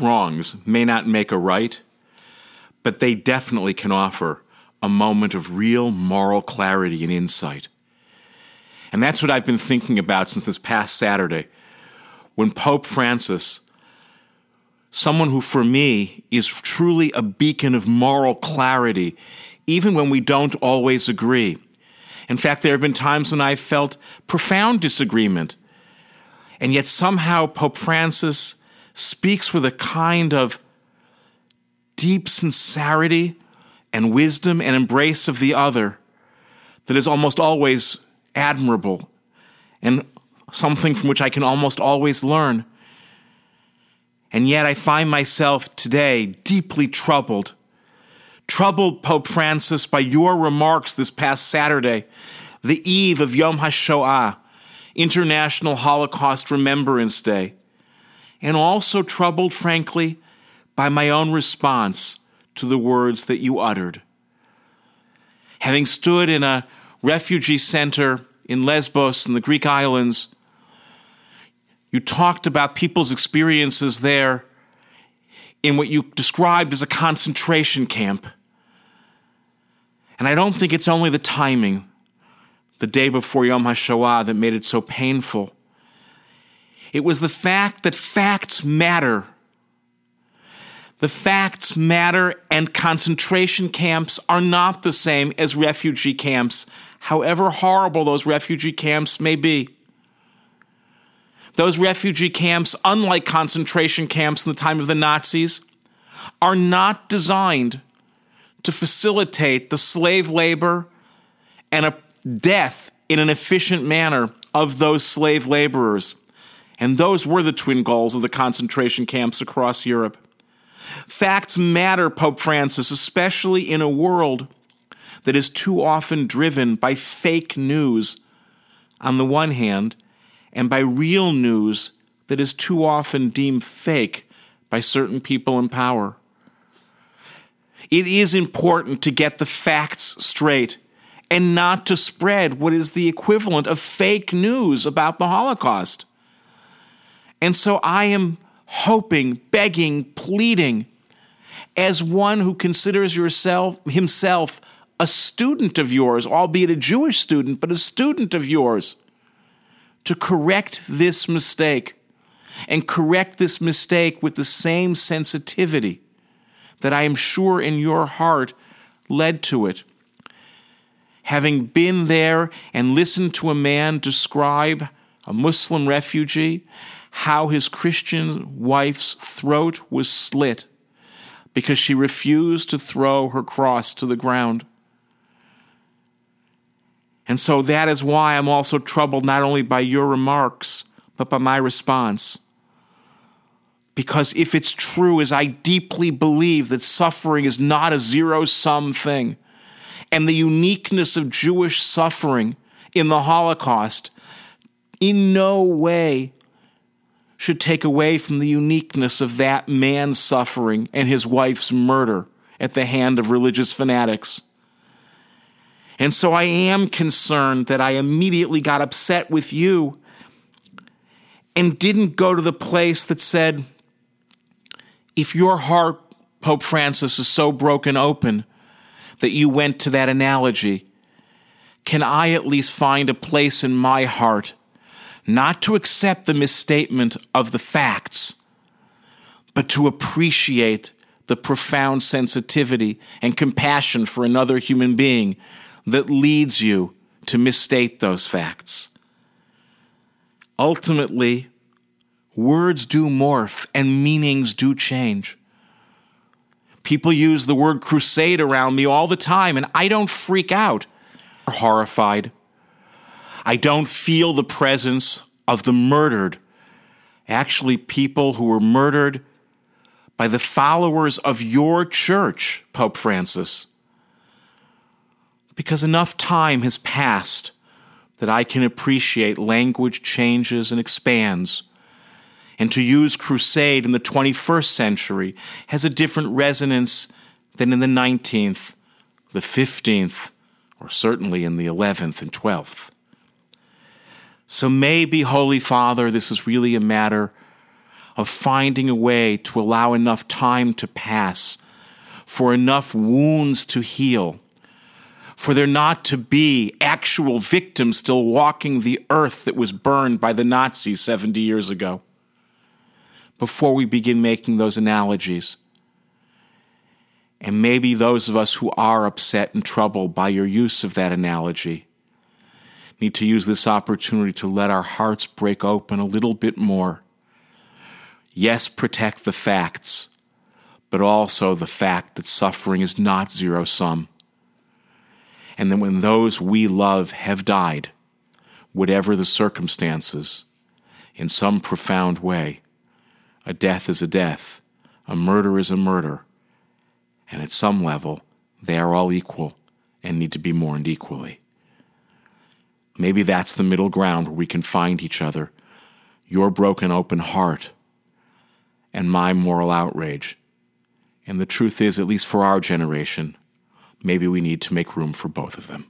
wrongs may not make a right, but they definitely can offer a moment of real moral clarity and insight. And that's what I've been thinking about since this past Saturday when Pope Francis, someone who for me is truly a beacon of moral clarity, even when we don't always agree. In fact, there have been times when I've felt profound disagreement. And yet somehow Pope Francis speaks with a kind of deep sincerity and wisdom and embrace of the other that is almost always admirable and something from which I can almost always learn. And yet I find myself today deeply troubled. Troubled, Pope Francis, by your remarks this past Saturday, the eve of Yom HaShoah, International Holocaust Remembrance Day, and also troubled, frankly, by my own response to the words that you uttered. Having stood in a refugee center in Lesbos in the Greek islands, you talked about people's experiences there in what you described as a concentration camp. And I don't think it's only the timing, the day before Yom HaShoah, that made it so painful. It was the fact that facts matter. The facts matter, and concentration camps are not the same as refugee camps, however horrible those refugee camps may be. Those refugee camps, unlike concentration camps in the time of the Nazis, are not designed to facilitate the slave labor and a death in an efficient manner of those slave laborers. And those were the twin goals of the concentration camps across Europe. Facts matter, Pope Francis, especially in a world that is too often driven by fake news on the one hand, and by real news that is too often deemed fake by certain people in power. It is important to get the facts straight and not to spread what is the equivalent of fake news about the Holocaust. And so I am hoping, begging, pleading, as one who considers yourself himself a student of yours, albeit a Jewish student, but a student of yours, to correct this mistake and correct this mistake with the same sensitivity that I am sure in your heart led to it. Having been there and listened to a man describe a Muslim refugee, how his Christian wife's throat was slit because she refused to throw her cross to the ground. And so that is why I'm also troubled not only by your remarks, but by my response. Because if it's true, as I deeply believe that suffering is not a zero sum thing, and the uniqueness of Jewish suffering in the Holocaust in no way should take away from the uniqueness of that man's suffering and his wife's murder at the hand of religious fanatics. And so I am concerned that I immediately got upset with you and didn't go to the place that said, if your heart, Pope Francis, is so broken open that you went to that analogy, can I at least find a place in my heart not to accept the misstatement of the facts, but to appreciate the profound sensitivity and compassion for another human being that leads you to misstate those facts. Ultimately, words do morph and meanings do change. People use the word crusade around me all the time, and I don't freak out. Or horrified. I don't feel the presence of the murdered, actually, people who were murdered by the followers of your church, Pope Francis. Because enough time has passed that I can appreciate language changes and expands. And to use crusade in the 21st century has a different resonance than in the 19th, the 15th, or certainly in the 11th and 12th. So maybe, Holy Father, this is really a matter of finding a way to allow enough time to pass, for enough wounds to heal, for there not to be actual victims still walking the earth that was burned by the Nazis 70 years ago. Before we begin making those analogies, and maybe those of us who are upset and troubled by your use of that analogy need to use this opportunity to let our hearts break open a little bit more. Yes, protect the facts, but also the fact that suffering is not zero sum. And that when those we love have died, whatever the circumstances, in some profound way, a death is a death, a murder is a murder, and at some level, they are all equal and need to be mourned equally. Maybe that's the middle ground where we can find each other. Your broken open heart and my moral outrage. And the truth is, at least for our generation, maybe we need to make room for both of them.